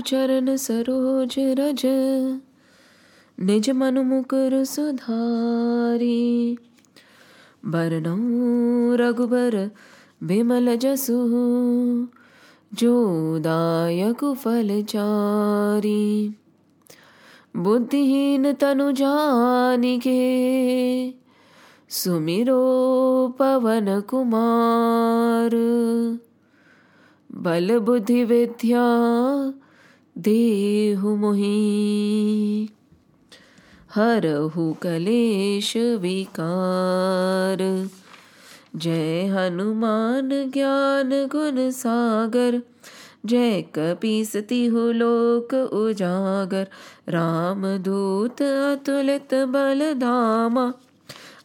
चरण सरोज रज। निज मनु मुकुरु सुधारी। बरनबर बिमल जसुदा बुद्धिहीन तनु जानि सुमिरो पवन कुमा बल बुद्धि विद्या देहु मोहि। हरहु कलेश विकार। जय हनुमान ज्ञान गुण सागर। जय कपीसति हो लोक उजागर। राम दूत अतुलित बल धामा।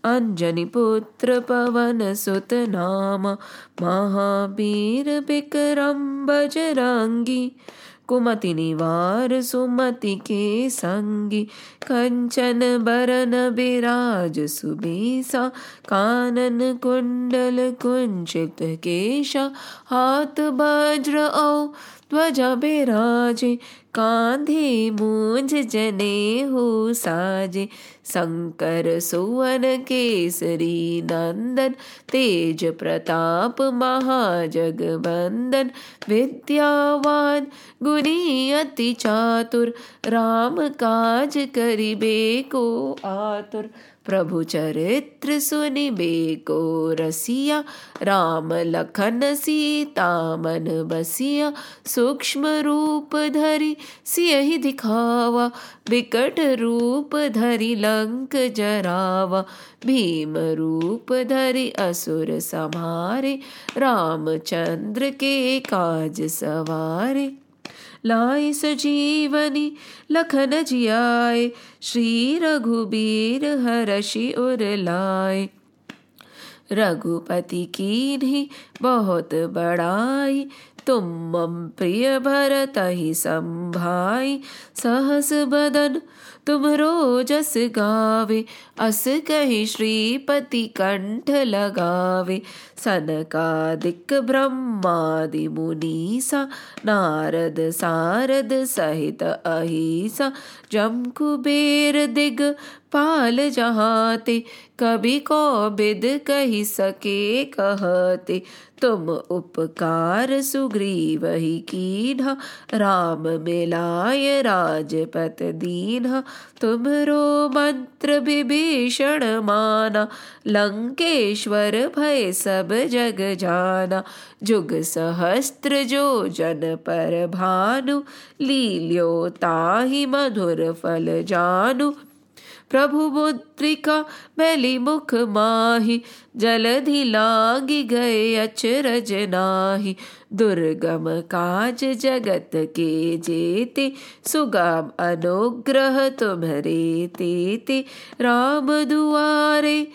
अंजनी पुत्र पवन सुत नाम। महावीर विक्रम बजरंगी कुमति निवार सुमति के संगी। कंचन बरन बिराज सुबीसा। कानन कुंडल कुंचित केशा। हाथ वज्र औ ध्वजा बिराजे कांधे मूंज जने हो साजे। शंकर सुवन केसरी नंदन, तेज प्रताप महाजगबंदन। विद्यावान गुनी अति चातुर, राम काज करिबे को आतुर। प्रभु चरित्र सुनिबे को रसिया राम लखन सीता मन बसिया सूक्ष्म रूप धरि सियहि दिखावा विकट रूप धरि लंक जरावा भीम रूप धरि असुर समारे रामचंद्र के काज सवारे लाई सजीवनी, लखन जियाए, श्री रघुबीर हरषि उर लाए। रघुपति की नहीं बहुत बड़ाई, तुम मम प्रिय भरत ही संभाई, सहस बदन तुम रोजस गावे अस कही श्रीपति कंठ लगावे सनकादिक ब्रह्मादि मुनीसा नारद सारद सहित अहिसा जम कुबेर दिग पाल जहाते कभी को बिद कही सके कहते, तुम उपकार सुग्रीव ही कीन्हा राम मिलाय राजपत दीन्हा तुमरो मंत्र विभीषण माना, लंकेश्वर भय सब जग जाना। जुग सहस्त्र जो जन पर भानु, लील्यो ताहि मधुर फल जानु। प्रभु मुद्रिका मैली मुख माही, जलधि लागी गए अचरज नाही। दुर्गम काज जगत के जेते, सुगम अनुग्रह तुम्हरे तेते। राम दुआरे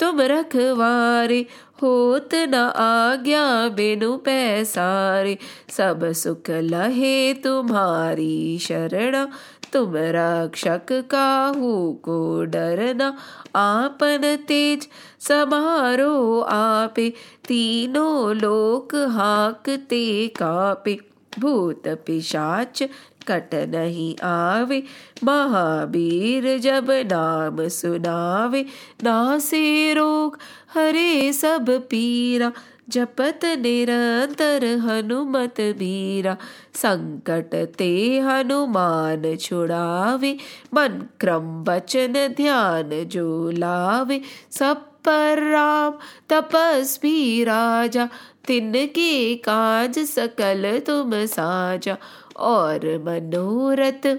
तुम रखवारे, होत न आज्ञा बिनु पैसारे। सब सुख लहे तुम्हारी शरणा तुम रक्षक काहू को डरना आपन तेज समारो आपे। तीनों लोक हाकते कापे। भूत पिशाच कट नहीं आवे। महावीर जब नाम सुनावे। नासे रोग हरे सब पीरा। जपत निरंतर हनुमत बीरा संकट ते हनुमान छुड़ावे, मन क्रम वचन ध्यान जो लावे। सब पर राम, तपस्वी राजा, तिनके काज सकल तुम साजा। और मनोरथ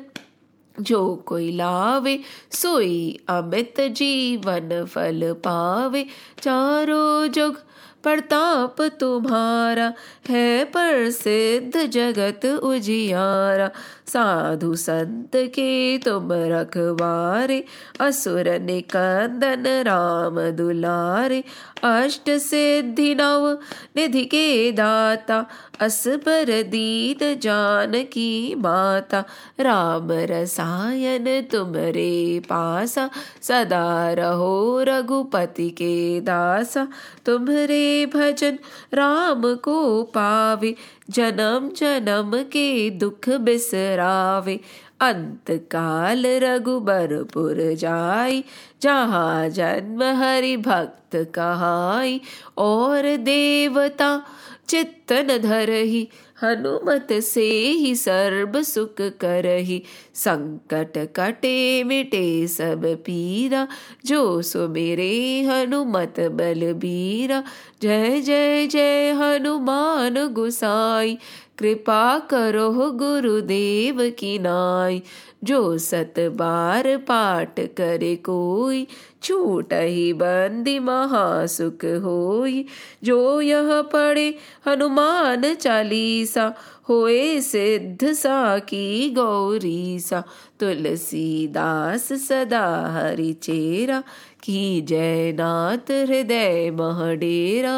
जो कोई लावे, सोई अमित जीवन फल पावे। चारों जुग प्रताप तुम्हारा, है पर सिद्ध जगत उजियारा। साधु संत के तुम रखवारे, असुर निकंदन राम दुलारे। अष्ट सिद्धि नव निधि के दाता असबर दीन जान की माता, राम रसायन तुमरे पासा, सदा रहो रघुपति के दासा। तुम्हरे भजन राम को पावे, जन्म जन्म के दुख बिसरावे। अंत काल रघुबरपुर जाई, जहाँ जन्म हरि भक्त कहाई। और देवता चित्तन धरही हनुमत से ही सर्व सुख करही। संकट कटे मिटे सब पीरा, जो सुमेरे हनुमत बलबीरा। जय जय जय, हनुमान गुसाई कृपा करो गुरुदेव की नाई। जो सत बार पाठ करे कोई, छूट ही बंदी महासुख होई। जो यह पढ़े हनुमान चालीसा, होए सिद्ध सा की गौरी सा तुलसीदास सदा हरि चेरा, की जयनाथ हृदय महडेरा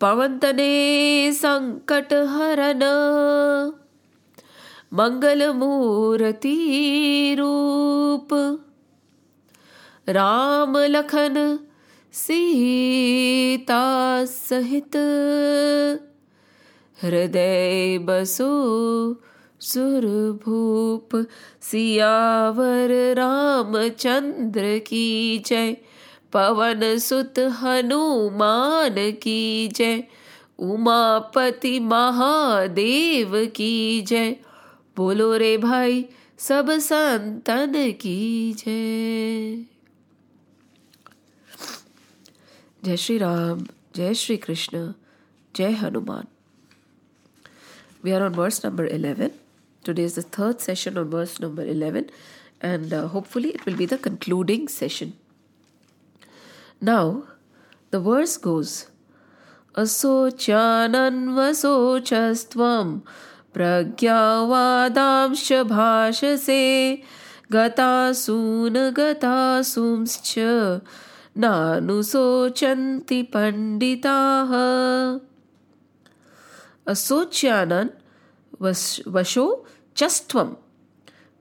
पवन्तने सङ्कटहरन हरणा रामलखन सीता सहित हृदय बसु सुरभूप। सियावर रामचन्द्र की जय। पवन सुत हनुमान की जय। उमापति महादेव की जय। बोलो रे भाई, सब संतन की जय। जय श्री राम, जय श्री कृष्ण, जय Hanuman. We are on verse number eleven today is the third session on verse number eleven and hopefully it will be the concluding session now, the verse goes असोचानन्वसोचस्त्वं प्रज्ञावादांश्च भाषसे गतासून गतासूंश्च नानुशोचन्ति पण्डिताः असोच्यानन् वशो चस्त्वं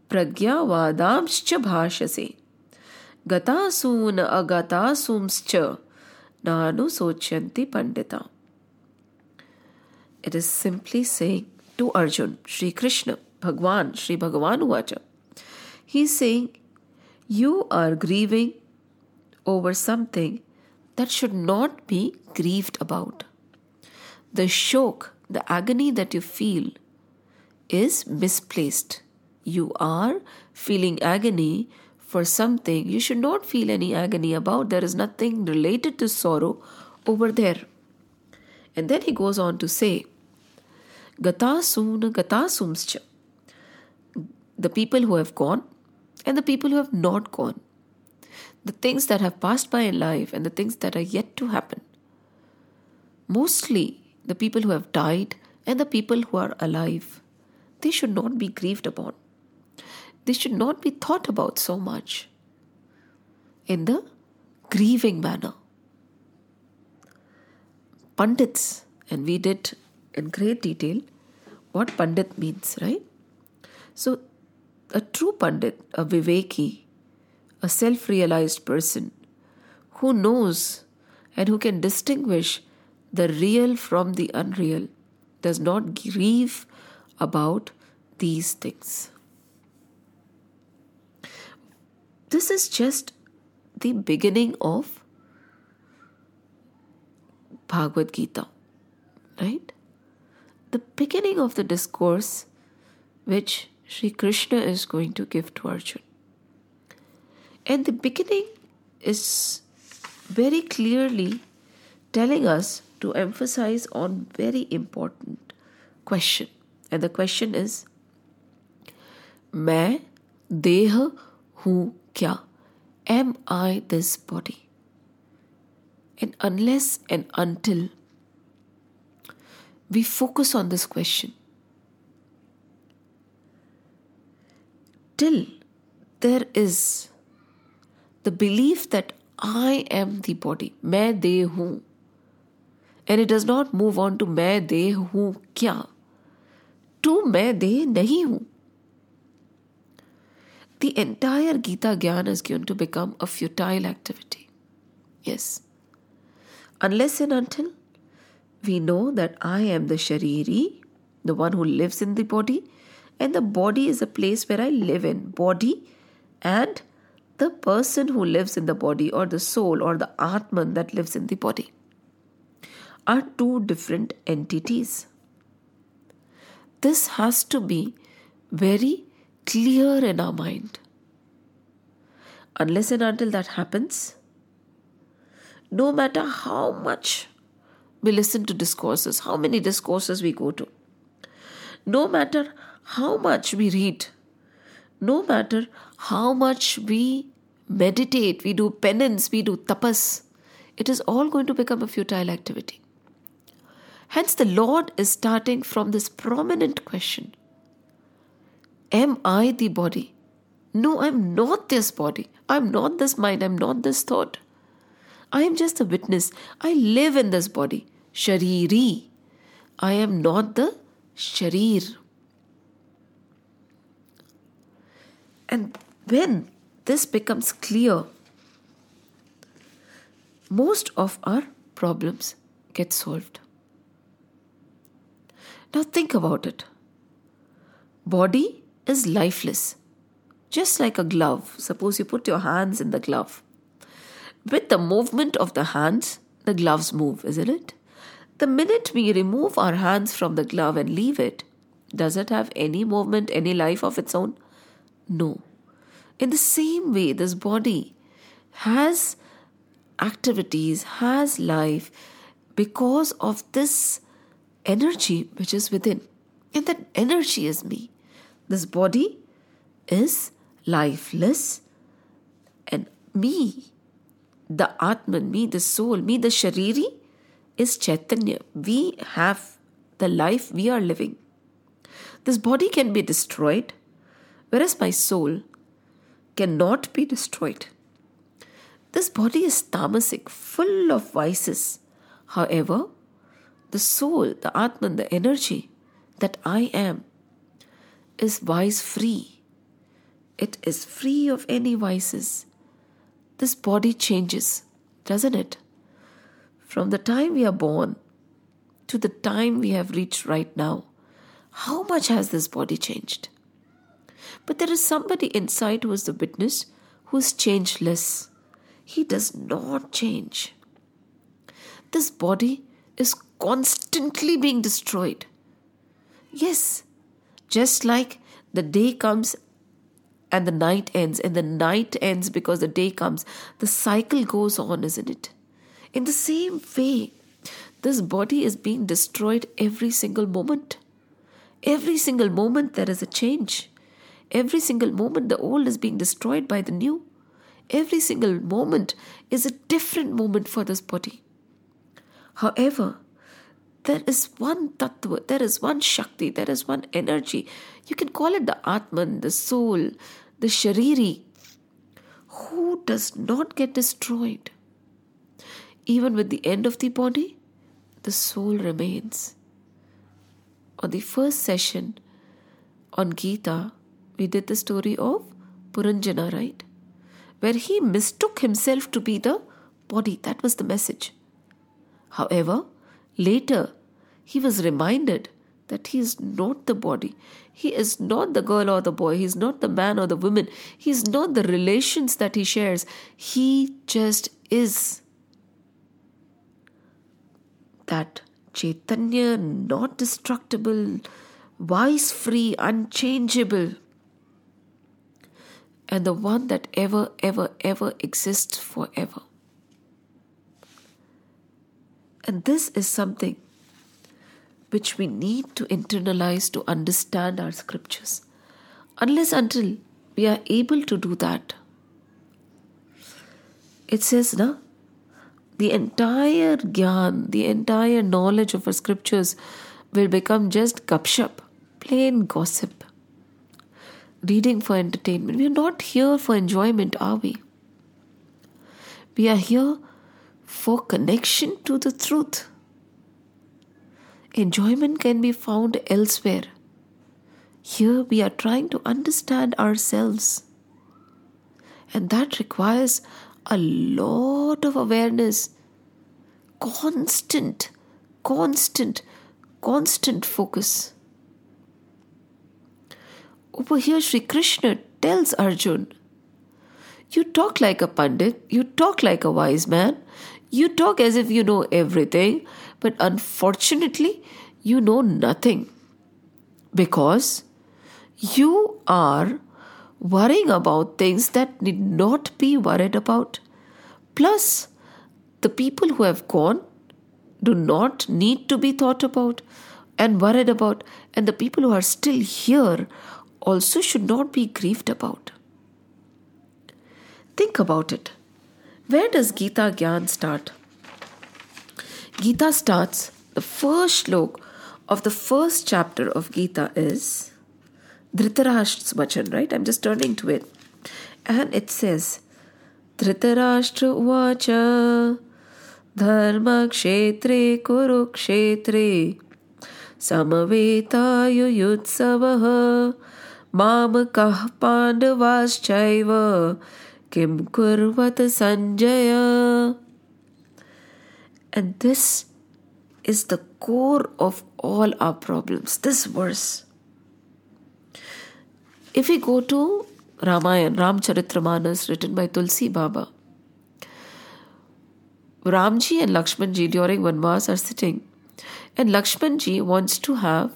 प्रज्ञावादांश्च भाषसे ಗತಾಸೂನ್ ಅಗತಾಸೂಂಶ್ಚ ನಾನು ಸೋಚ್ಯಂತಿ ಪಂಡಿತ it is simply saying to Arjun Shrikrishna Bhagwan Shri Bhagwan ಉವಾಚ he saying you are grieving over something that should not be grieved about. The shock, the agony that you feel, is misplaced. You are feeling agony for something you should not feel any agony about. There is nothing related to sorrow over there. And then he goes on to say, Gatasuna gatasumscha. The people who have gone and the people who have not gone. The things that have passed by in life and the things that are yet to happen. Mostly the people who have died and the people who are alive. They should not be grieved upon. They should not be thought about so much in the grieving manner. Pandits, and we did in great detail what Pandit means, right? So, a true Pandit, a Viveki, a self realized person who knows and who can distinguish the real from the unreal, does not grieve about these things. This is just the beginning of Bhagavad Gita, right? The beginning of the discourse which Sri Krishna is going to give to Arjun. And the beginning is very clearly telling us to emphasize on very important question. And the question is मैं देह हूँ kya? Am I this body? And unless and until we focus on this question, till there is the belief that I am the body, मैं देह हूँ, and it does not move on to मैं देह हूँ क्या, to मैं देह नहीं हूँ the entire Gita Gyan is going to become a futile activity. Yes. Unless and until we know that I am the Shariri, the one who lives in the body, and the body is a place where I live in. Body and the person who lives in the body, or the soul, or the Atman that lives in the body, are two different entities. This has to be very clear in our mind. Unless and until that happens, no matter how much we listen to discourses, how many discourses we go to, no matter how much we read, no matter how much we meditate, we do penance, we do tapas, it is all going to become a futile activity. Hence, the Lord is starting from this prominent question Am I the body? No, I'm not this body. I'm not this mind. I'm not this thought. I am just a witness. I live in this body. Shariri. I am not the Sharir. And when this becomes clear, most of our problems get solved. Now think about it. Body is lifeless, just like a glove. Suppose you put your hands in the glove. With the movement of the hands, the gloves move, isn't it? The minute we remove our hands from the glove and leave it, does it have any movement, any life of its own? No. In the same way, this body has activities, has life because of this energy which is within. And that energy is me. This body is lifeless, and me the Atman, me, the soul, me, the Shariri, is Chaitanya. We have the life we are living. This body can be destroyed, whereas my soul cannot be destroyed. This body is tamasic, full of vices. However, the soul, the Atman, the energy that I am, is vice free. It is free of any vices this body changes, doesn't it? From the time we are born to the time we have reached right now, how much has this body changed? But there is somebody inside who is the witness who is changeless. He does not change. This body is constantly being destroyed. Yes, just like the day comes and the night ends, and the night ends because the day comes. The cycle goes on, isn't it? In the same way, this body is being destroyed every single moment. Every single moment, there is a change. Every single moment, the old is being destroyed by the new. Every single moment is a different moment for this body. However, there is one tattva, there is one shakti, there is one energy. You can call it the Atman, the soul, the Shariri, who does not get destroyed. Even with the end of the body, the soul remains. On the first session on Gita, we did the story of Puranjana, right? Where he mistook himself to be the body. That was the message. However, later he was reminded that he is not the body. He is not the girl or the boy. He is not the man or the woman. He is not the relations that he shares. He just is. That Chaitanya, not destructible, vice free, unchangeable, and the one that ever, ever, ever exists forever. And this is something which we need to internalize to understand our scriptures. Unless until we are able to do that. It says, na, the entire gyan, the entire knowledge of our scriptures will become just gupshup, plain gossip. Reading for entertainment. We are not here for enjoyment, are we? We are here for connection to the truth. Enjoyment can be found elsewhere. Here we are trying to understand ourselves. And that requires a lot of awareness, constant, constant, constant focus. Over here, Sri Krishna tells Arjun, You talk like a pandit, you talk like a wise man, you talk as if you know everything, but unfortunately, you know nothing. Because you are worrying about things that need not be worried about. Plus, the people who have gone do not need to be thought about and worried about, and the people who are still here also should not be grieved about. Think about it. Where does Gita Gyan start? Gita starts, the first slok of the first chapter of Gita is Dhritarashtra's Vachan, right? I'm just turning to it. And it says, Dhritarashtra Vacha धर्मक्षेत्रे कुरुक्षेत्रे समवेतायुयुत्सवः मामकः पाण्डवाश्चैव किं kurvat sanjaya and this is the core of all our problems this verse if we go to Ramayan, Ramcharitramanas, written by Tulsi Baba, Ramji and Lakshmanji during Vanvas are sitting, and Lakshmanji wants to have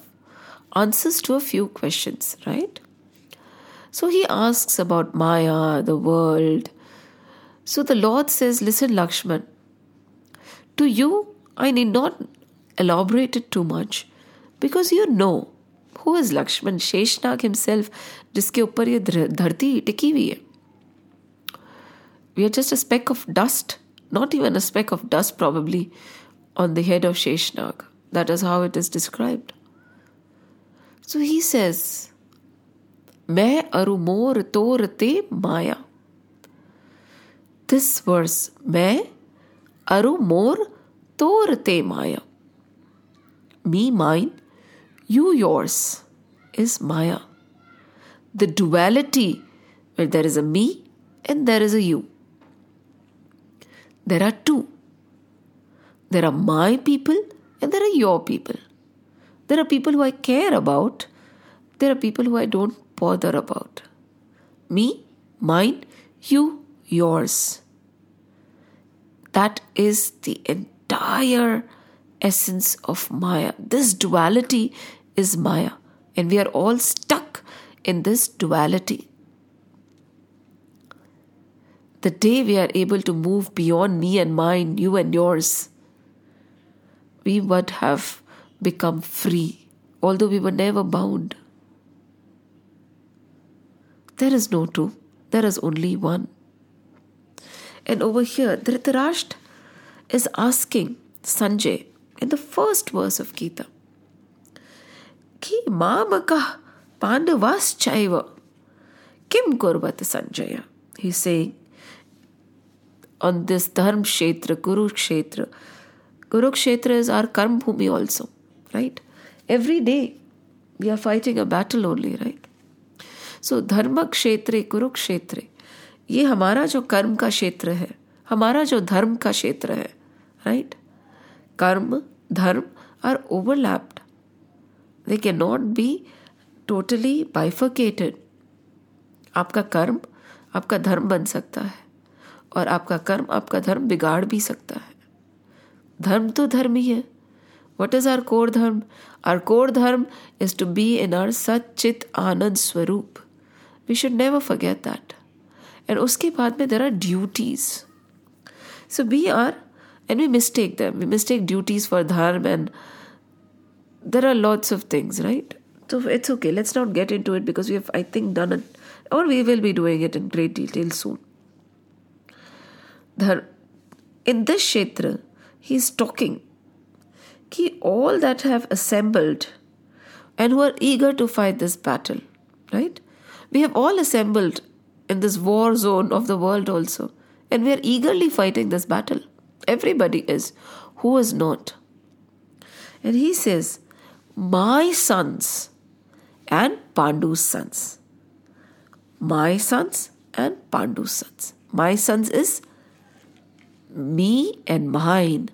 answers to a few questions, right? So he asks about Maya, the world. So the Lord says, Listen, Lakshman, to you, I need not elaborate it too much because you know who is Lakshman, Sheshnag himself, जिसके ऊपर ये धरती टिकी हुई है We are just a speck of dust not even a speck of dust probably on the head of Sheshnag. That is how it is described. So he says, मैं अरुमोर तोर ते माया This verse, मैं अरुमोर तोर ते माया Me, mine, you, yours, is Maya. The duality where there is a me and there is a you. There are two. There are my people and there are your people. There are people who I care about. There are people who I don't bother about. Me, mine, you, yours. That is the entire essence of Maya. This duality is Maya, and we are all stuck in this duality the day we are able to move beyond me and mine, you and yours, we would have become free, although we were never bound. There is no two, there is only one. And over here, Dhritarashtra is asking Sanjay in the first verse of Gita, Ki mamaka pandavas chaiva kim kurvat Sanjaya. He's saying, on this Dharm Kshetra, Kurukshetra. Kurukshetra is our Karm Bhumi also, right? Every day we are fighting a battle only, right? सो धर्म क्षेत्र, कुरुक्षेत्र। ये हमारा जो कर्म का क्षेत्र है, हमारा जो धर्म का क्षेत्र है right karma, dharma are overlapped they can not be totally bifurcated आपका कर्म, आपका धर्म बन सकता है, और आपका कर्म, आपका धर्म बिगाड़ भी सकता है। धर्म तो धर्म ही। है what is our core dharma? Our core dharma is to be in our sachit anand swaroop. We should never forget that. And uske baad there are duties. So we are, and we mistake them. We mistake duties for dharma and there are lots of things, right? So it's okay. Let's not get into it because we have, I think, done it, or we will be doing it in great detail soon. Dhar, in this kshetra, he is talking. Ki all that have assembled and who are eager to fight this battle, right? We have all assembled in this war zone of the world also, and we are eagerly fighting this battle. Everybody is. Who is not? And he says, My sons and Pandu's sons. My sons and Pandu's sons. My sons is me and mine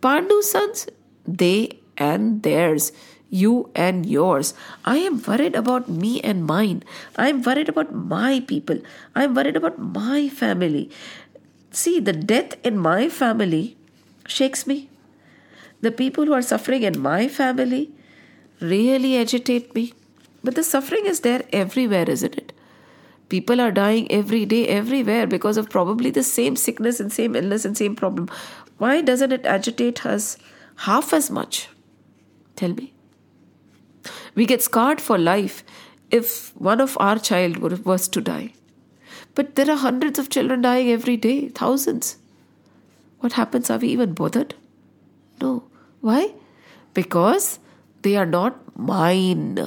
Pandu's sons, they and theirs, you and yours. I am worried about me and mine. I am worried about my people. I am worried about my family. See, the death in my family shakes me. The people who are suffering in my family really agitate me. But the suffering is there everywhere, isn't it? People are dying every day, everywhere, because of probably the same sickness and same illness and same problem. Why doesn't it agitate us half as much? Tell me. We get scarred for life if one of our child was to die. But there are hundreds of children dying every day, thousands. What happens? Are we even bothered? No. Why? Because they are not mine.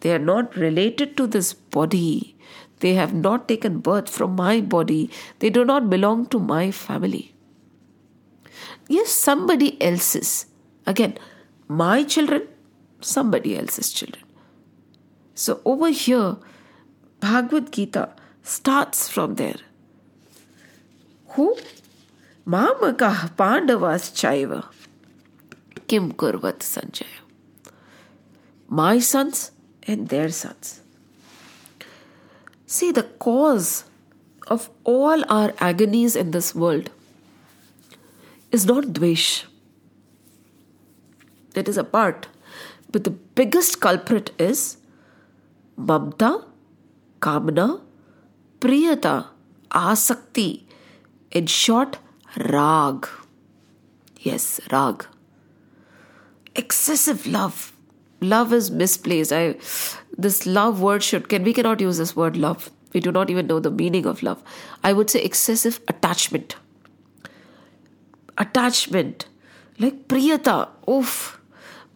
They are not related to this body. They have not taken birth from my body. They do not belong to my family. Yes, somebody else's. Again, my children, somebody else's children. So over here, Bhagavad Gita starts from there. Who? Mamakah Pandavas Chaiva. Kim Kurvat Sanjaya. My sons and their sons. See, the cause of all our agonies in this world is not dvesh. That is a part. But the biggest culprit is mamta, kamna, priyata, asakti. In short, rag. Yes, rag. Excessive love. Love is misplaced. I this love word should can we cannot use this word love. We do not even know the meaning of love. I would say excessive attachment. Attachment. Like priyata. Oof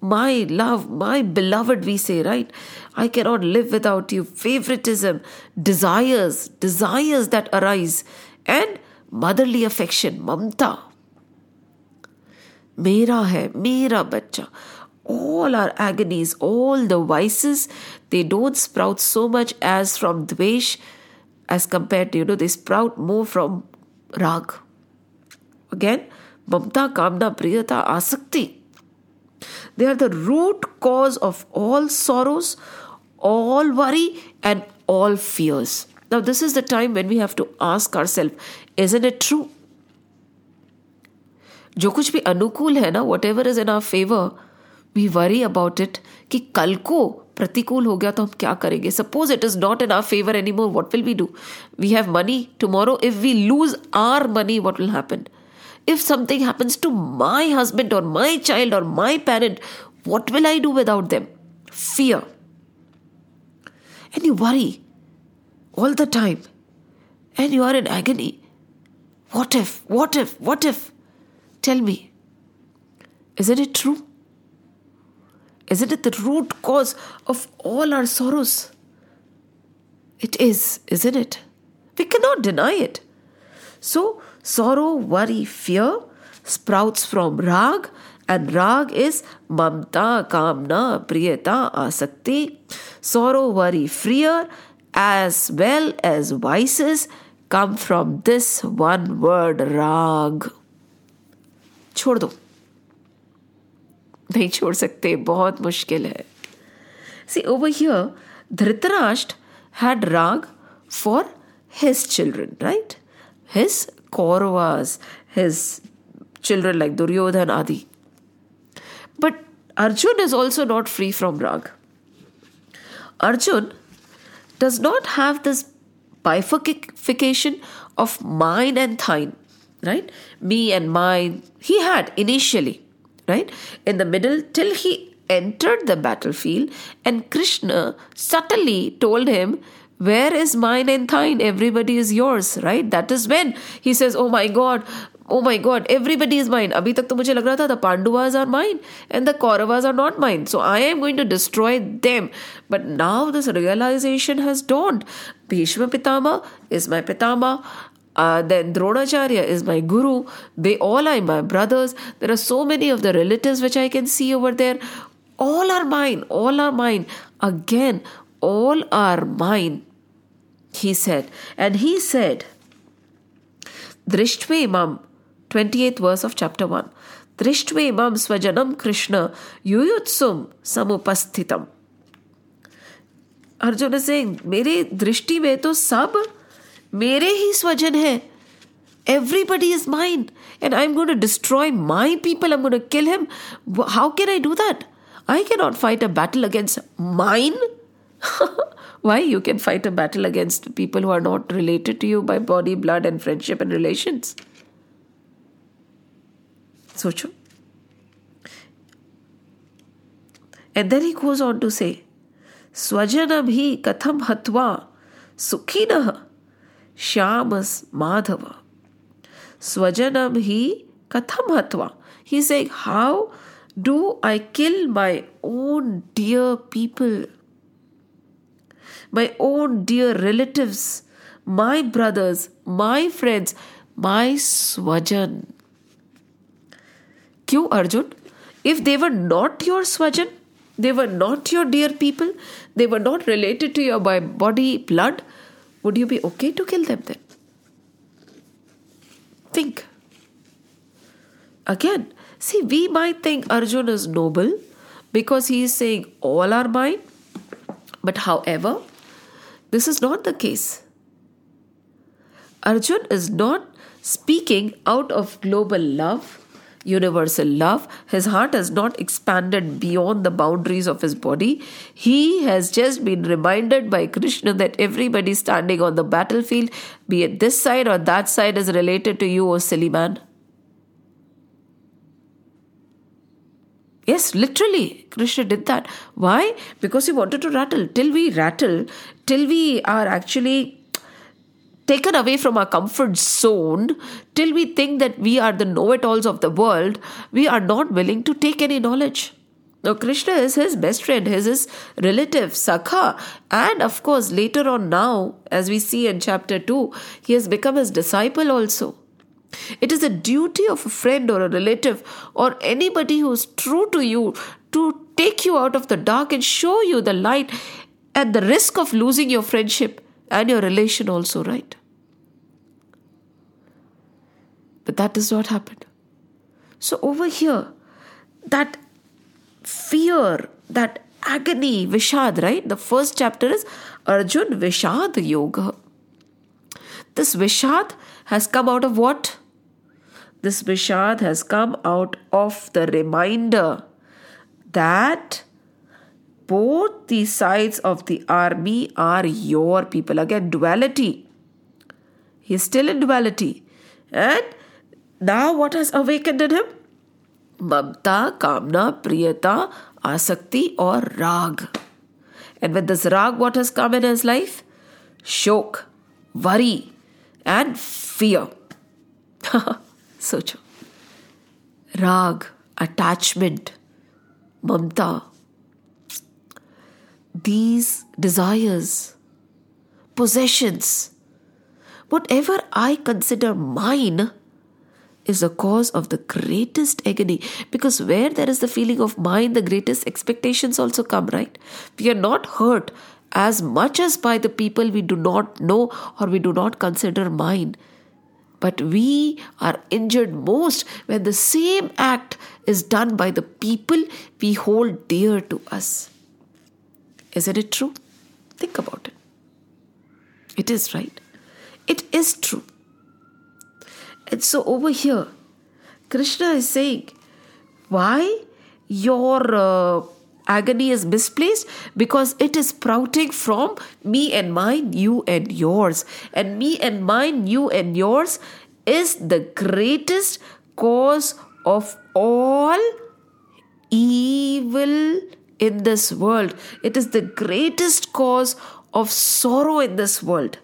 my love, my beloved, we say, right? I cannot live without you. Favoritism, desires, desires that arise, and motherly affection, mamta. Mera hai, mera bacha. All our agonies, all the vices, they don't sprout so much as from dvesh as compared to, you know, they sprout more from rag. Again, mamta, kamna, priyata, asakti they are the root cause of all sorrows, all worry, and all fears. Now, this is the time when we have to ask ourselves, isn't it true? जो कुछ भी अनुकूल है ना whatever is in our favour we worry about it कि कल को प्रतिकूल हो गया तो हम क्या करेंगे suppose it is not in our favour anymore what will we do we have money tomorrow if we lose our money what will happen if something happens to my husband or my child or my parent, what will I do without them? Fear. And you worry all the time. And you are in agony. What if? What if? What if? Tell me. Isn't it true? Isn't it the root cause of all our sorrows? It is, isn't it? We cannot deny it. So, Sorrow, worry, fear sprouts from rag, and rag is mamta, kamna, priyata, asakti. Sorrow, worry, fear, as well as vices come from this one word rag. छोड़ दो नहीं छोड़ सकते बहुत मुश्किल है See, over here, Dhritarashtra had rag for his children, right? His Kauravas, his children like Duryodhan Adi. But Arjun is also not free from rag. Arjun does not have this bifurcation of mine and thine, right? Me and mine. He had initially, right? In the middle, till he entered the battlefield, and Krishna subtly told him where is mine and thine? Everybody is yours, right? That is when he says, Oh my God, oh my God, everybody is mine. Abhi tak to mujhe lag raha tha, the Pandavas are mine and the Kauravas are not mine. So I am going to destroy them. But now this realization has dawned. Bhishma Pitama is my Pitama. Uh, then Dronacharya is my guru. They all are my brothers. There are so many of the relatives which I can see over there. All are mine. All are mine. Again, all are mine he said. And he said, Drishtve Imam, 28th verse of chapter 1. दृष्टवे मम स्वजनम कृष्ण युयुत्सुम समुपस्थितम अर्जुन से मेरे दृष्टि में तो सब मेरे ही स्वजन है Everybody is mine, and I'm going to destroy my people. I'm going to kill him. How can I do that? I cannot fight a battle against mine. Why? You can fight a battle against people who are not related to you by body, blood, and friendship and relations. Socho. And then he goes on to say, Swajanam hi katham hatva sukhinah shamas madhava. Swajanam hi katham hatva. He's saying, How do I kill my own dear people? My own dear relatives, my brothers, my friends, my Swajan. Q Arjun, if they were not your Swajan, they were not your dear people, they were not related to you by body, blood, would you be okay to kill them then? Think. Again, see, we might think Arjun is noble because he is saying all are mine. But however, this is not the case. Arjun is not speaking out of global love universal love. His heart has not expanded beyond the boundaries of his body. He has just been reminded by Krishna that everybody standing on the battlefield, be it this side or that side, is related to you, O silly man. Yes, literally, Krishna did that. Why? Because he wanted to rattle. Till we rattle, till we are actually taken away from our comfort zone till we think that we are the know it alls of the world, we are not willing to take any knowledge. Now, Krishna is his best friend, his, his relative, Sakha, and of course, later on now, as we see in chapter 2, he has become his disciple also. It is a duty of a friend or a relative or anybody who is true to you to take you out of the dark and show you the light at the risk of losing your friendship and your relation also, right? But that does not happen. So, over here, that fear, that agony, Vishad, right? The first chapter is Arjun Vishad Yoga. This Vishad has come out of what? This Vishad has come out of the reminder that both the sides of the army are your people. Again, duality. He's still in duality. And now what has awakened in him? Mamta, Kamna, Priyata, Asakti or Rag. And with this Rag, what has come in his life? Shok, worry and fear. Socho. Rag, attachment, Mamta, these desires, possessions, whatever I consider mine is the cause of the greatest agony because where there is the feeling of mine, the greatest expectations also come, right? We are not hurt as much as by the people we do not know or we do not consider mine. But we are injured most when the same act is done by the people we hold dear to us. Isn't it true? Think about it. It is right. It is true. And so over here, Krishna is saying, why your uh, agony is misplaced? Because it is sprouting from me and mine, you and yours. And me and mine, you and yours is the greatest cause of all evil in this world. It is the greatest cause of sorrow in this world.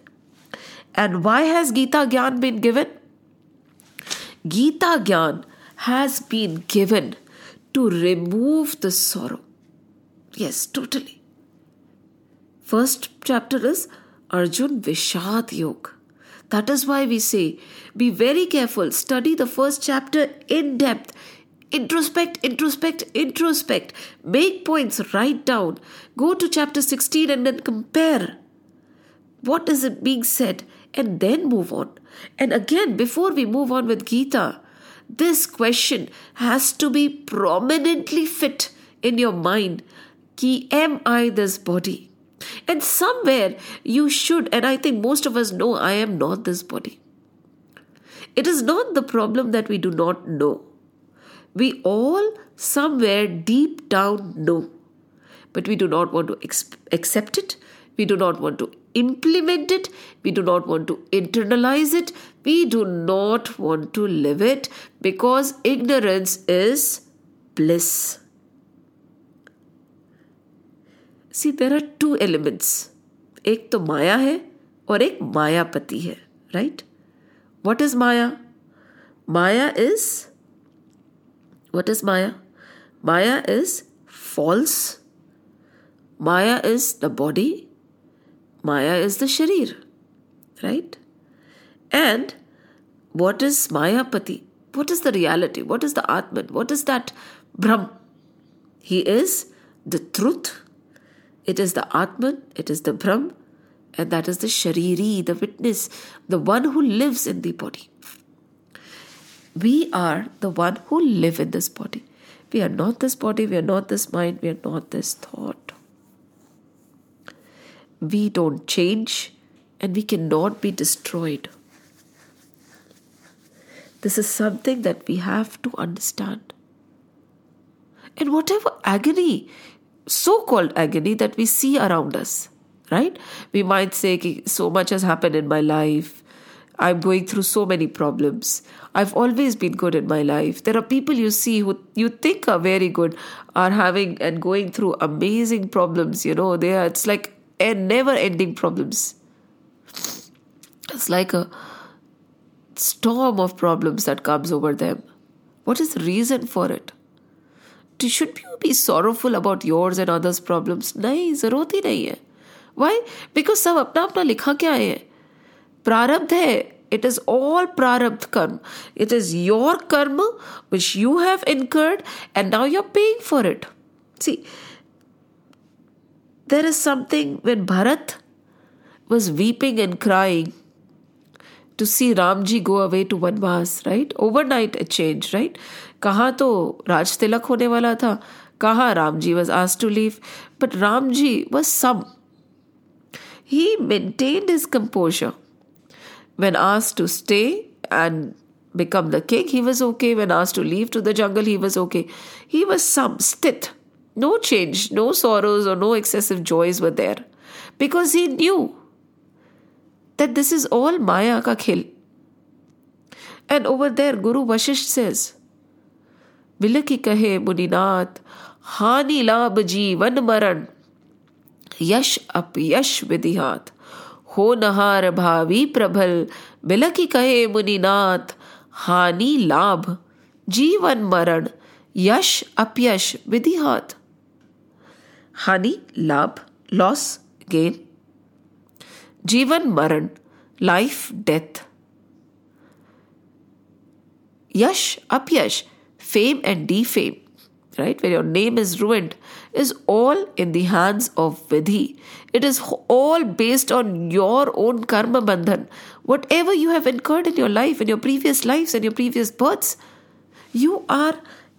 And why has Gita Gyan been given? Gita Gyan has been given to remove the sorrow. Yes, totally. First chapter is Arjun Vishad Yoga. That is why we say be very careful, study the first chapter in depth Introspect, introspect, introspect. Make points, write down. Go to chapter 16 and then compare. What is it being said? And then move on. And again, before we move on with Gita, this question has to be prominently fit in your mind. Ki, am I this body? And somewhere you should, and I think most of us know I am not this body. It is not the problem that we do not know. We all somewhere deep down know, but we do not want to ex- accept it. We do not want to implement it. We do not want to internalize it. We do not want to live it because ignorance is bliss. See, there are two elements. एक तो माया है और एक मायापति है right what is Maya Maya is what is Maya Maya is false Maya is the body Maya is the Sharir, right? And what is Mayapati? What is the reality? What is the Atman? What is that Brahm? He is the truth. it is the Atman. It is the Brahm. And that is the Shariri, the witness, the one who lives in the body. We are the one who live in this body. We are not this body, we are not this mind, we are not this thought we don't change and we cannot be destroyed. This is something that we have to understand. And whatever agony, so called agony that we see around us, right? We might say, so much has happened in my life. I'm going through so many problems. I've always been good in my life. There are people you see who you think are very good are having and going through amazing problems. You know, they are, it's like and never ending problems. It's like a storm of problems that comes over them. What is the reason for it? Should you be sorrowful about yours and others' problems? नहीं जरूरत ही नहीं है Why? Because सब अपना अपना लिखा क्या है प्रारब्ध है it is all prarabdh karma. It is your karma which you have incurred and now you're paying for it. See, there is something when Bharat was weeping and crying to see Ramji go away to Vanvas, right? Overnight a change, right? कहाँ तो राज तिलक होने वाला था कहाँ Ramji was asked to leave but Ramji was some he maintained his composure when asked to stay and become the king he was okay when asked to leave to the jungle he was okay he was some stit no change, no sorrows, or no excessive joys were there because he knew that this is all Maya ka khil. And over there, Guru Vashisht says, Vilaki kahe muninath, hani labh jeevan maran, yash ap yash vidihat, ho nahar bhavi prabhal, बिलकी कहे मुनिनाथ हानि लाभ जीवन मरण यश अपयश विधिहात हानि लाभ लॉस गेन जीवन मरण लाइफ डेथ यश अपयश fame and defame, right? When your name is ruined, is all in the hands of Vidhi. It is all based on your own karma bandhan. Whatever you have incurred in your life, in your previous lives, and your previous births, you are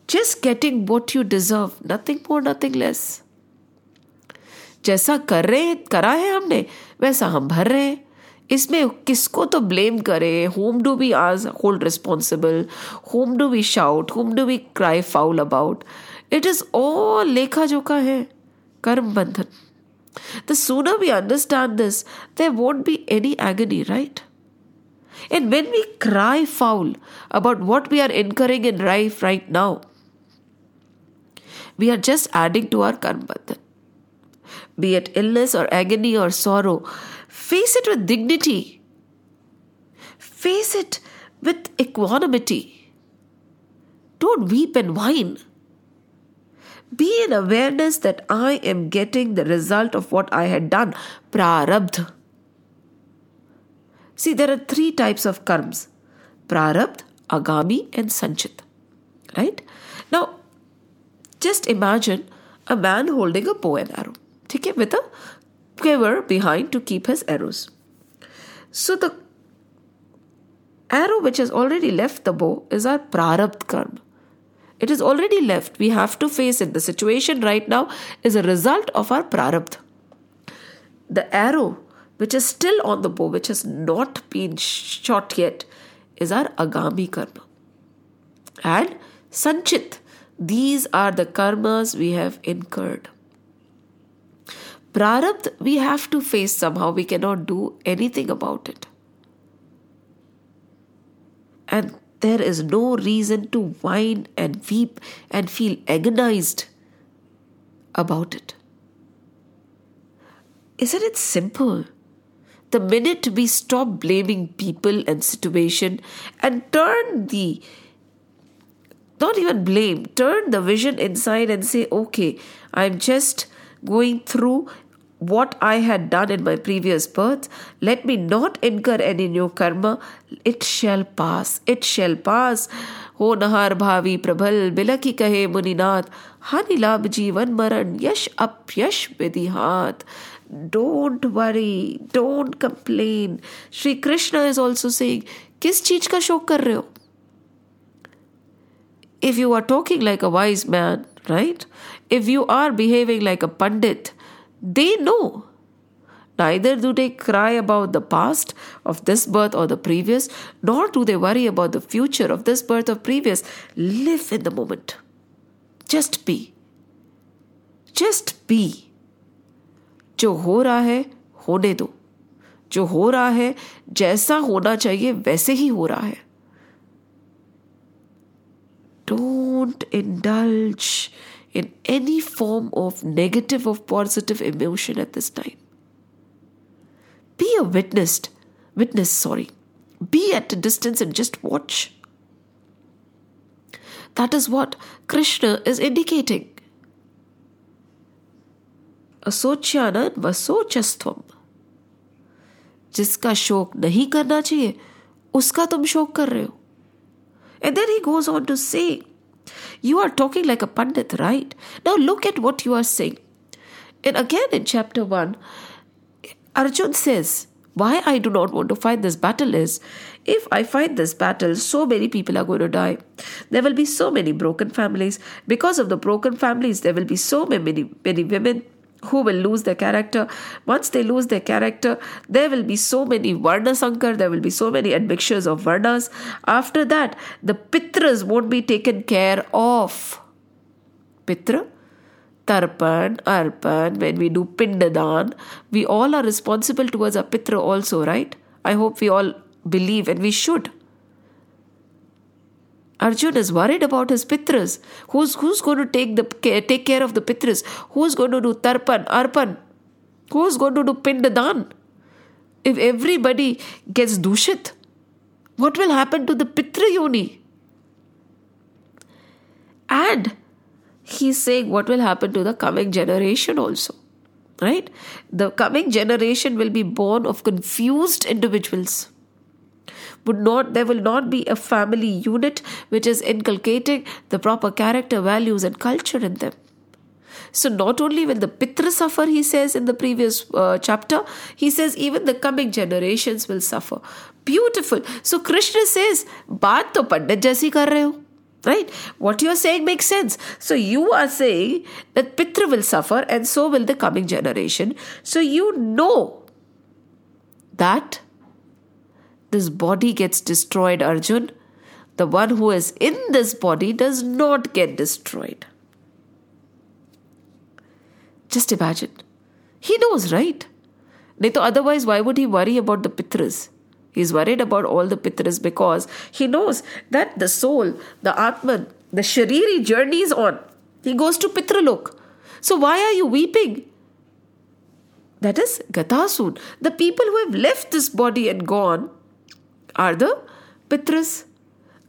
just getting what you deserve, nothing more, nothing less. जैसा कर रहे हैं करा है हमने, वैसा हम भर रहे हैं। इसमें किसको तो ब्लेम करे? होम डू बी आज hold responsible whom do we shout whom do we cry foul about it is all लेखा जोखा है। Karma bandhan the soon we understand this there won't be any agony right and when we cry foul about what we are incurring in life right now we are just adding to our karma bandhan be it illness or agony or sorrow. Face it with dignity. Face it with equanimity. Don't weep and whine. Be in awareness that I am getting the result of what I had done. Prarabdh. See, there are three types of karms Prarabdh, Agami, and Sanchit. Right? Now, just imagine a man holding a bow and arrow ठीक है with a quiver behind to keep his arrows so the arrow which has already left the bow is our prarabdh karma. It is already left. We have to face it. The situation right now is a result of our prarabdha. The arrow which is still on the bow, which has not been shot yet, is our agami karma. And sanchit, these are the karmas we have incurred. Prarabdh, we have to face somehow. We cannot do anything about it. And there is no reason to whine and weep and feel agonized about it. Isn't it simple? The minute we stop blaming people and situation and turn the not even blame, turn the vision inside and say, okay, I'm just going through what I had done in my previous birth. Let me not incur any new karma. It shall pass. It shall pass. हो नहार भावी प्रबल बिलकी कहे मुनिनाथ हानि लाभ जीवन मरण यश अपयश विधिहात don't worry don't complain Shri Krishna is also saying किस चीज का शोक कर रहे हो if you are talking like a wise man, right? If you are behaving like a pandit, they know. Neither do they cry about the past of this birth or the previous, nor do they worry about the future of this birth or previous. Live in the moment. Just be. Just be. जो हो रहा है होने दो जो हो रहा है जैसा होना चाहिए वैसे ही हो रहा है don't indulge in any form of negative or positive emotion at this time. Be a witness, witness, sorry. Be at a distance and just watch. That is what Krishna is indicating. असोच्यानन वसोचस्थम जिसका शोक नहीं करना चाहिए उसका तुम शोक कर रहे हो and then he goes on to से you are talking like a Pandit, right? Now look at what you are saying. And again in chapter 1, Arjun says, Why I do not want to fight this battle is if I fight this battle, so many people are going to die. There will be so many broken families. Because of the broken families, there will be so many, many women who will lose their character. Once they lose their character, there will be so many Varna Sankar, there will be so many admixtures of Varnas. After that, the Pitras won't be taken care of. Pitra? Tarpan, Arpan, when we do Pindadan, we all are responsible towards our Pitra also, right? I hope we all believe and we should. Arjun is worried about his pitras. Who's who's going to take the take care of the pitras? Who's going to do tarpan, arpan? Who's going to do pindadan? If everybody gets dushit, what will happen to the pitra yoni? And he's saying what will happen to the coming generation also. Right? The coming generation will be born of confused individuals would not there will not be a family unit which is inculcating the proper character values and culture in them. So not only will the pitra suffer he says in the previous uh, chapter he says even the coming generations will suffer. Beautiful. So krishna says baat to pandit jaisi kar rahe ho. Right? What you are saying makes sense. So you are saying that pitra will suffer and so will the coming generation. So you know that this body gets destroyed, Arjun, the one who is in this body does not get destroyed. Just imagine. He knows, right? Neto, otherwise, why would he worry about the pitras? He's worried about all the pitras because he knows that the soul, the Atman, the Shariri journeys on. He goes to Pitralok. So why are you weeping? That is Gatasun. The people who have left this body and gone, are the Pitras.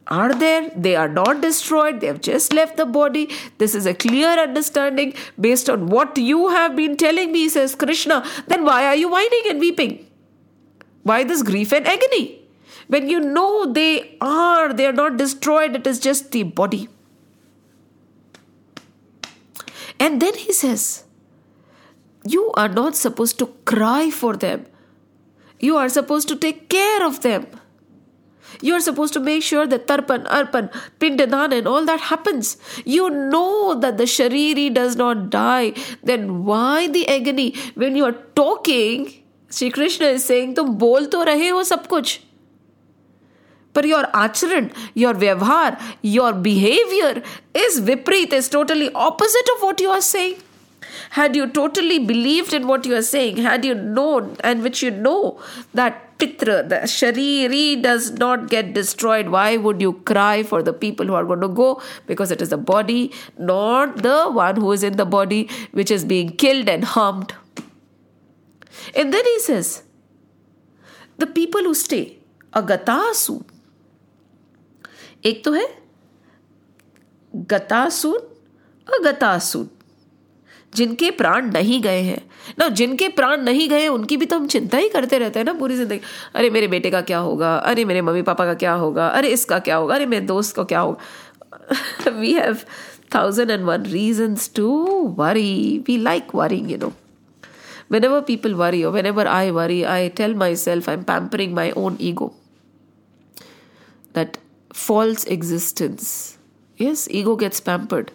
Are there? They are not destroyed. They have just left the body. This is a clear understanding based on what you have been telling me, says Krishna. Then why are you whining and weeping? Why this grief and agony? When you know they are, they are not destroyed, it is just the body. And then he says, You are not supposed to cry for them. You are supposed to take care of them. You're supposed to make sure that tarpan, arpan, pindadan, and all that happens. You know that the shariri does not die. Then why the agony? When you are talking, Sri Krishna is saying, Tum bol to rahe ho sab kuch. But your acharan, your vyavhar, your behavior is viprit, is totally opposite of what you are saying Had you totally believed in what you are saying, had you known, and which you know that pitra, the shariri does not get destroyed, why would you cry for the people who are going to go? Because it is the body, not the one who is in the body, which is being killed and harmed. And then he says, the people who stay, agatasu, एक तो है गतासुन अगतासुन जिनके प्राण नहीं गए हैं। ना जिनके प्राण नहीं गए, उनकी भी तो हम चिंता ही करते रहते हैं ना पूरी ज़िंदगी। अरे, मेरे बेटे का क्या होगा? अरे, मेरे मम्मी पापा का क्या होगा? अरे, इसका क्या होगा? अरे, मेरे दोस्त का क्या होगा? We have thousand and one reason to worry we like worrying you know whenever people worry और whenever I worry I tell myself I am pampering my own ego that false existence yes ego gets pampered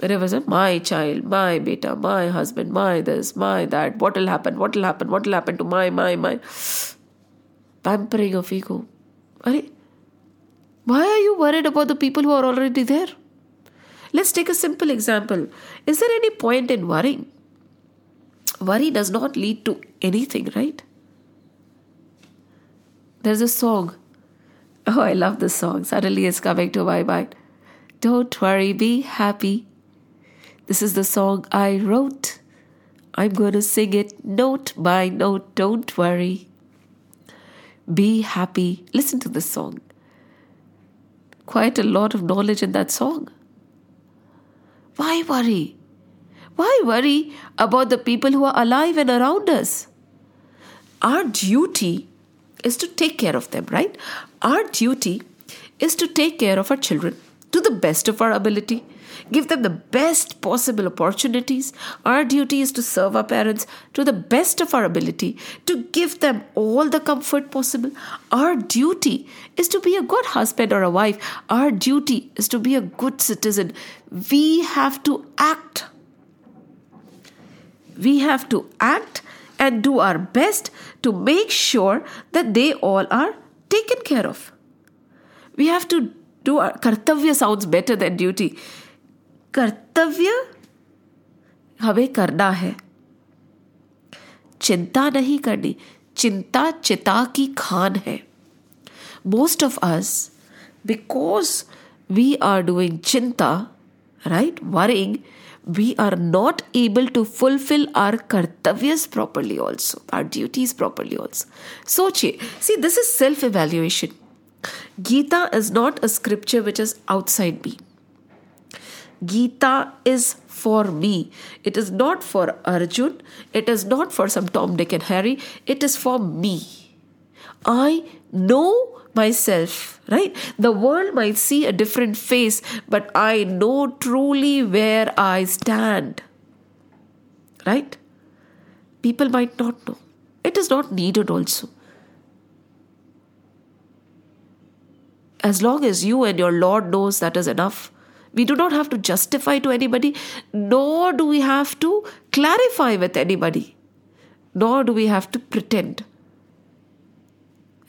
Whenever it's my child, my beta, my husband, my this, my that, what will happen, what will happen, what will happen to my, my, my. Pampering of ego. Why are you worried about the people who are already there? Let's take a simple example. Is there any point in worrying? Worry does not lead to anything, right? There's a song Oh, I love this song. Suddenly it's coming to my mind. Don't worry, be happy. This is the song I wrote. I'm going to sing it note by note. Don't worry. Be happy. Listen to this song. Quite a lot of knowledge in that song. Why worry? Why worry about the people who are alive and around us? Our duty is to take care of them, right? Our duty is to take care of our children to the best of our ability, give them the best possible opportunities. Our duty is to serve our parents to the best of our ability, to give them all the comfort possible. Our duty is to be a good husband or a wife. Our duty is to be a good citizen. We have to act. We have to act and do our best to make sure that they all are taken care of. We have to do our kartavya sounds better than duty. कर्तव्य हमें करना है। चिंता नहीं करनी। चिंता चिता की खान है। Most of us because we are doing chinta right worrying we are not able to fulfil our कर्तव्यज properly also our duties properly also सोचिए see this is self evaluation Gita is not a scripture which is outside B Gita is for me. It is not for Arjun. It is not for some Tom, Dick, and Harry. It is for me. I know myself, right? The world might see a different face, but I know truly where I stand, right? People might not know. It is not needed also. As long as you and your Lord knows that is enough. We do not have to justify to anybody, nor do we have to clarify with anybody, nor do we have to pretend.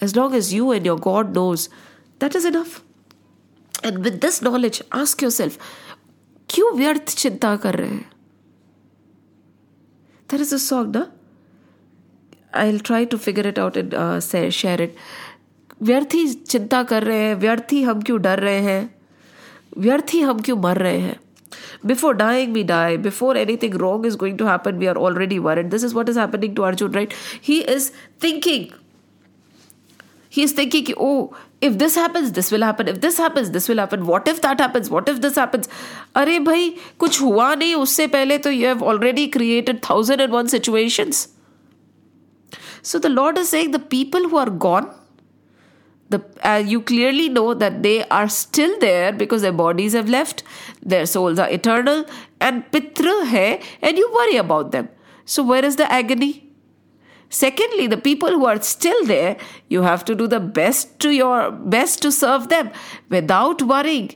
As long as you and your God knows, that is enough. And with this knowledge, ask yourself, क्यों व्यर्थ चिंता कर रहे हैं There is a song, na? I'll try to figure it out and uh, say, share it. व्यर्थ ही चिंता कर रहे हैं व्यर्थ ही हम क्यों डर रहे हैं व्यर्थ ही हम क्यों मर रहे हैं? Before dying we die before anything wrong is going to happen we are already worried this is what is happening to Arjun right he is thinking he is thinking oh if this happens this will happen if this happens this will happen what if that happens what if this happens अरे भाई, कुछ हुआ नहीं उससे पहले तो you have already created thousand and one situations so the Lord is saying the people who are gone the uh, you clearly know that they are still there because their bodies have left, their souls are eternal, and pitra hai, and you worry about them. So where is the agony? Secondly, the people who are still there, you have to do the best to your best to serve them without worrying.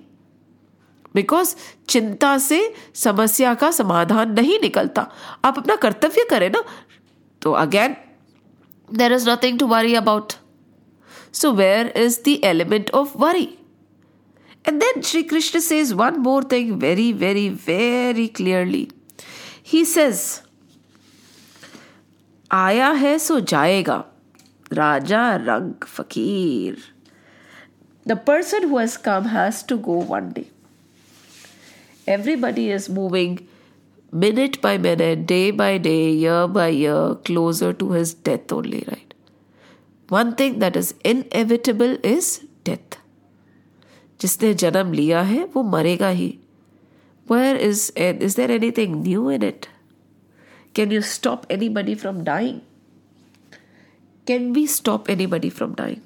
Because चिंता से समस्या का समाधान नहीं निकलता आप अपना कर्तव्य करें ना तो again there is nothing to worry about so where is the element of worry And then Sri Krishna says one more thing very, very, very clearly. He says, आया है सो जाएगा राजा रंग फकीर the person who has come has to go one day everybody is moving minute by minute, day by day, year by year, closer to his death only, right? One thing that is inevitable is death. जिसने जन्म लिया है वो मरेगा ही Where is is there anything new in it? Can you stop anybody from dying? Can we stop anybody from dying?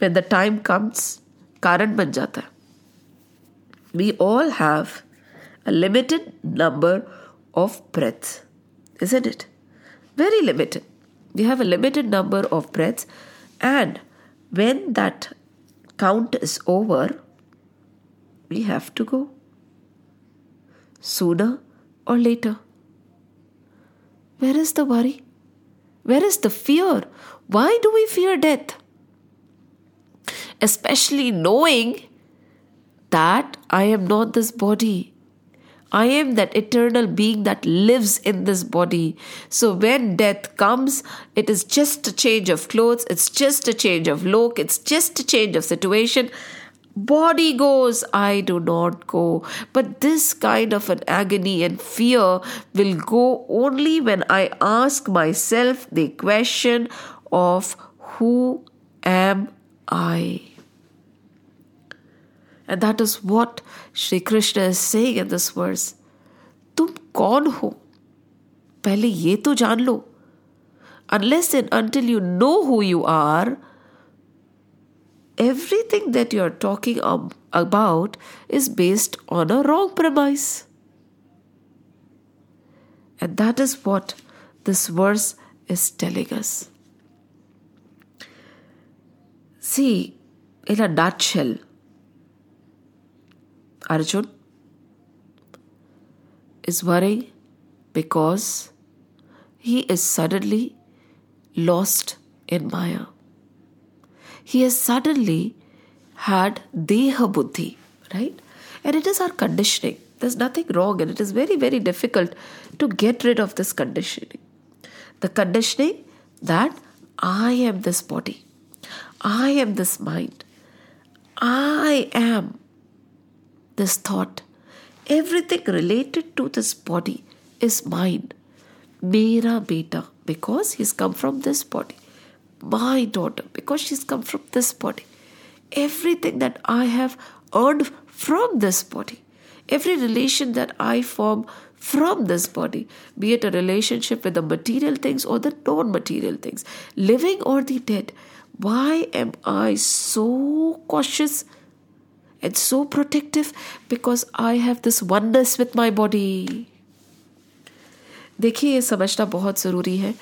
When the time comes, कारण बन जाता है we all have a limited number of breaths, isn't it? Very limited. we have a limited number of breaths, and when that count is over, we have to go sooner or later. Where is the worry? Where is the fear? Why do we fear death? Especially knowing that I am not this body. I am that eternal being that lives in this body. So when death comes, it is just a change of clothes, it's just a change of look, it's just a change of situation. Body goes, I do not go. But this kind of an agony and fear will go only when I ask myself the question of who am I? And that is what Sri Krishna is saying in this verse. तुम कौन हो पहले ये तो जान लो unless and until you know who you are everything that you are talking about is based on a wrong premise and that is what this verse is telling us see in a nutshell Arjun is worrying because he is suddenly lost in Maya. He has suddenly had Deha Buddhi, right? And it is our conditioning. There's nothing wrong, and it is very, very difficult to get rid of this conditioning. The conditioning that I am this body, I am this mind, I am this thought. Everything related to this body is mine. Mera beta, because he's come from this body. My daughter, because she's come from this body. Everything that I have earned from this body. Every relation that I form from this body, be it a relationship with the material things or the non material things, living or the dead. Why am I so cautious? And so protective because I have this oneness with my body. देखिए, ये समझना बहुत ज़रूरी है।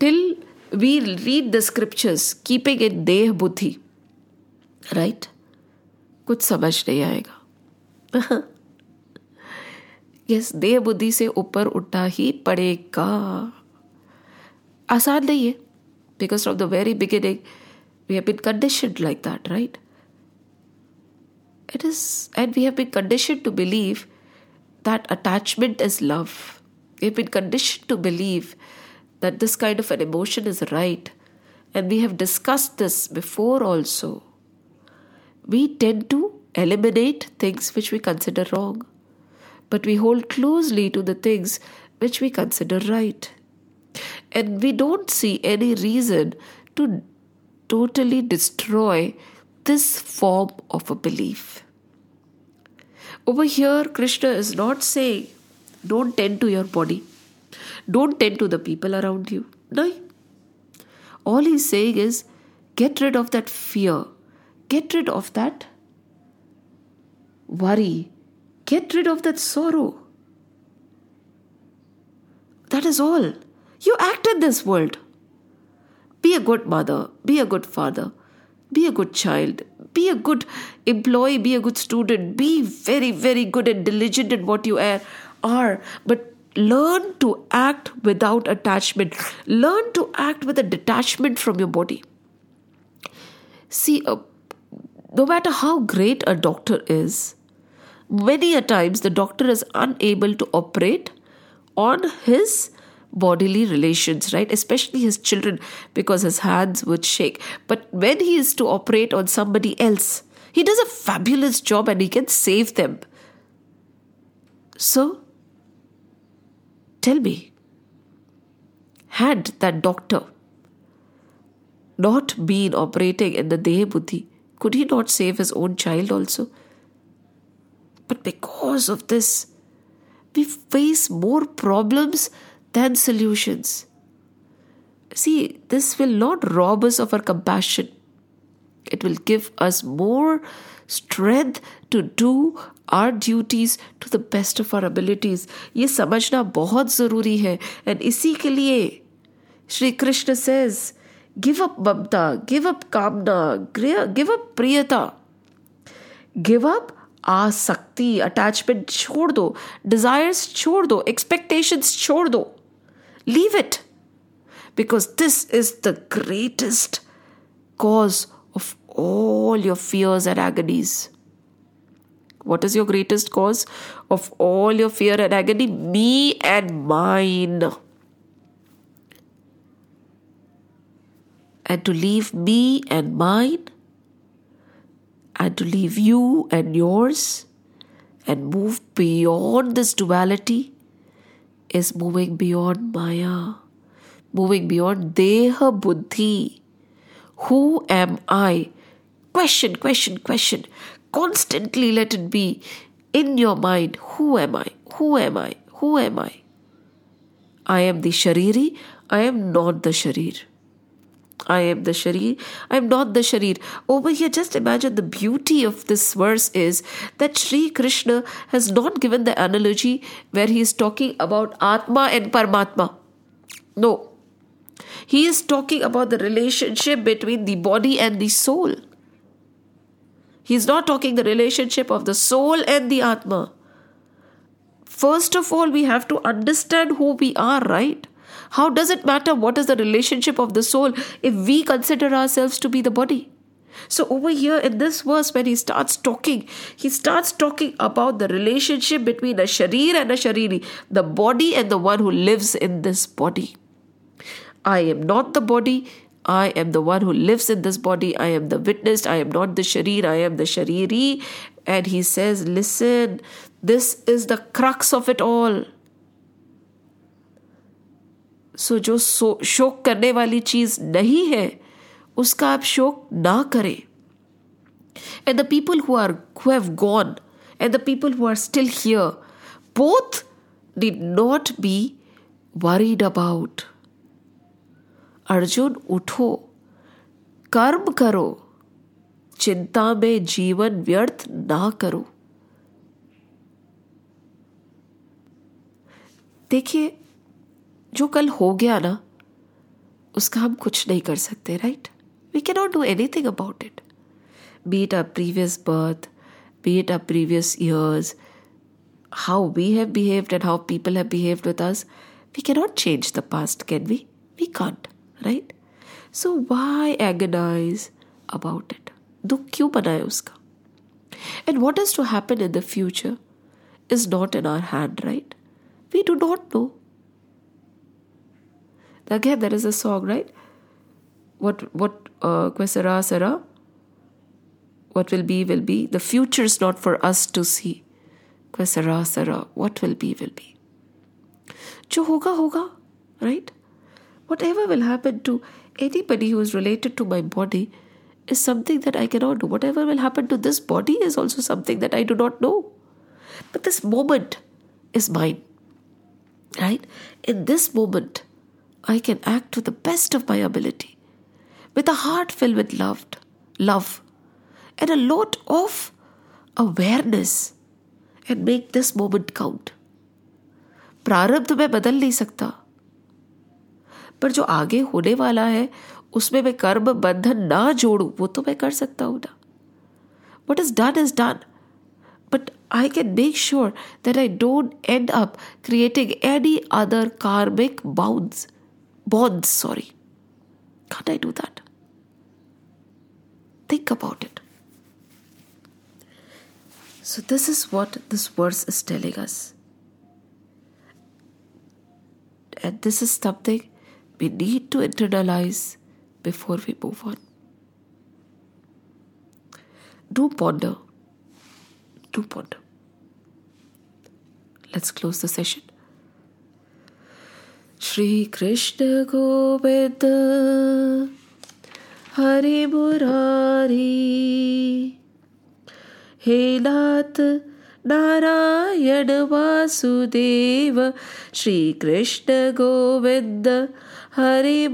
Till we read the scriptures keeping in deh buddhi right कुछ समझ नहीं आएगा। यस देह बुद्धि से ऊपर उठना ही पड़ेगा। आसान नहीं है। Because from the very beginning we have been conditioned like that right it is, and we have been conditioned to believe that attachment is love. We've been conditioned to believe that this kind of an emotion is right. And we have discussed this before also. We tend to eliminate things which we consider wrong, but we hold closely to the things which we consider right. And we don't see any reason to totally destroy this form of a belief. Over here, Krishna is not saying, don't tend to your body, don't tend to the people around you. No. All he's saying is, get rid of that fear, get rid of that worry, get rid of that sorrow. That is all. You act in this world. Be a good mother, be a good father, be a good child, be a good employee, be a good student, be very, very good and diligent in what you are, are. But learn to act without attachment. Learn to act with a detachment from your body. See, uh, no matter how great a doctor is, many a times the doctor is unable to operate on his bodily relations, right? Especially his children, because his hands would shake. But when he is to operate on somebody else, he does a fabulous job and he can save them. So, tell me, had that doctor not been operating in the Deha Buddhi, could he not save his own child also? But because of this, we face more problems than solutions. See, this will not rob us of our compassion. It will give us more strength to do our duties to the best of our abilities. ये समझना बहुत ज़रूरी है and इसी के लिए Shri Krishna says give up mamta, give up kamna, give up priyata, give up aasakti attachment छोड़ दो डिजायर्स छोड़ दो एक्सपेक्टेशंस छोड़ दो Leave it. Because this is the greatest cause of all your fears and agonies. What is your greatest cause of all your fear and agony? Me and mine. And to leave me and mine, and to leave you and yours, and move beyond this duality is moving beyond Maya, moving beyond Deha Buddhi. Who am I? Question, question, question. Constantly let it be in your mind. Who am I? Who am I? Who am I? I am the Shariri. I am not the Sharir. I am the Sharir. I am not the Sharir. Over here, just imagine the beauty of this verse is that Sri Krishna has not given the analogy where he is talking about Atma and Paramatma. No. He is talking about the relationship between the body and the soul. He is not talking the relationship of the soul and the Atma. First of all, we have to understand who we are, right? How does it matter what is the relationship of the soul if we consider ourselves to be the body? So, over here in this verse, when he starts talking, he starts talking about the relationship between a sharir and a shariri, the body and the one who lives in this body. I am not the body. I am the one who lives in this body. I am the witness. I am not the sharir. I am the shariri. And he says, Listen, this is the crux of it all. सो जो सो, शोक करने वाली चीज़ नहीं है उसका आप शोक ना करें। And the people who are who have gone and the people who are still here both did not be worried about Arjun उठो कर्म करो चिंता में जीवन व्यर्थ ना करो। देखिए जो कल हो गया ना, उसका हम कुछ नहीं कर सकते right we can not do anything about it be it our previous birth be it our previous years how we have behaved and how people have behaved with us we can not change the past can we we can't right so why agonise about it दुख क्यों बनाए उसका? And what is to happen in the future is not in our hand right we do not no Again, there is a song, right? What what uh, Sera? What will be will be. The future is not for us to see. Quesera Sera. What will be will be. Jo hoga hoga, right? Whatever will happen to anybody who is related to my body is something that I cannot do. Whatever will happen to this body is also something that I do not know. But this moment is mine. Right? In this moment, I can act to the best of my ability with a heart filled with love, love and a lot of awareness and make this moment count. प्रारब्ध मैं बदल नहीं सकता पर जो आगे होने वाला है उसमें मैं कर्म बंधन ना जोड़ू वो तो मैं कर सकता हूँ ना what is done is done but I can make sure that I don't end up creating any other karmic bonds. Bonds, sorry. Can't I do that? Think about it. So, this is what this verse is telling us. And this is something we need to internalize before we move on. Do ponder Do ponder. Let's close the session. Shrikrishna Govind Hari हे नाथ नारायण वासुदेव श्रीकृष्ण गोविन्द हरि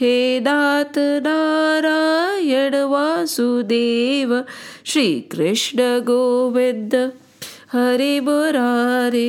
हे नाथ नारायण वासुदेव श्रीकृष्ण गोविन्द हरि मुरारी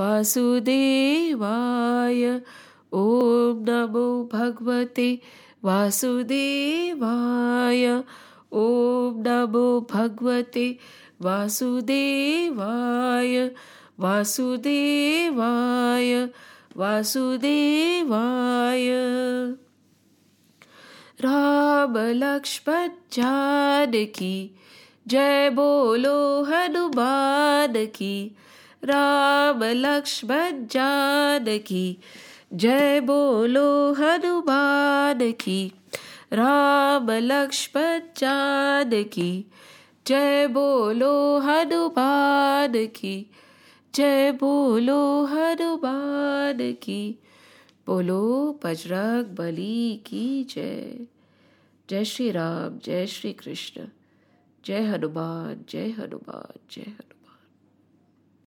वासुदेवाय। ॐ नमो भगवते वासुदेवाय। ॐ नमो भगवते वासुदेवाय। वासुदेवाय। वासुदेवाय। राम लक्ष्मण जानकी। जय बोलो हनुमान की राम लक्ष्मण जानकी, जय बोलो हनुमान की। राम लक्ष्मण जानकी, जय बोलो हनुमान की। जय बोलो हनुमान की। बोलो बजरंग बली की जय। जय श्री राम, जय श्री कृष्ण। जय हनुमान जय हनुमान जय हनुमान।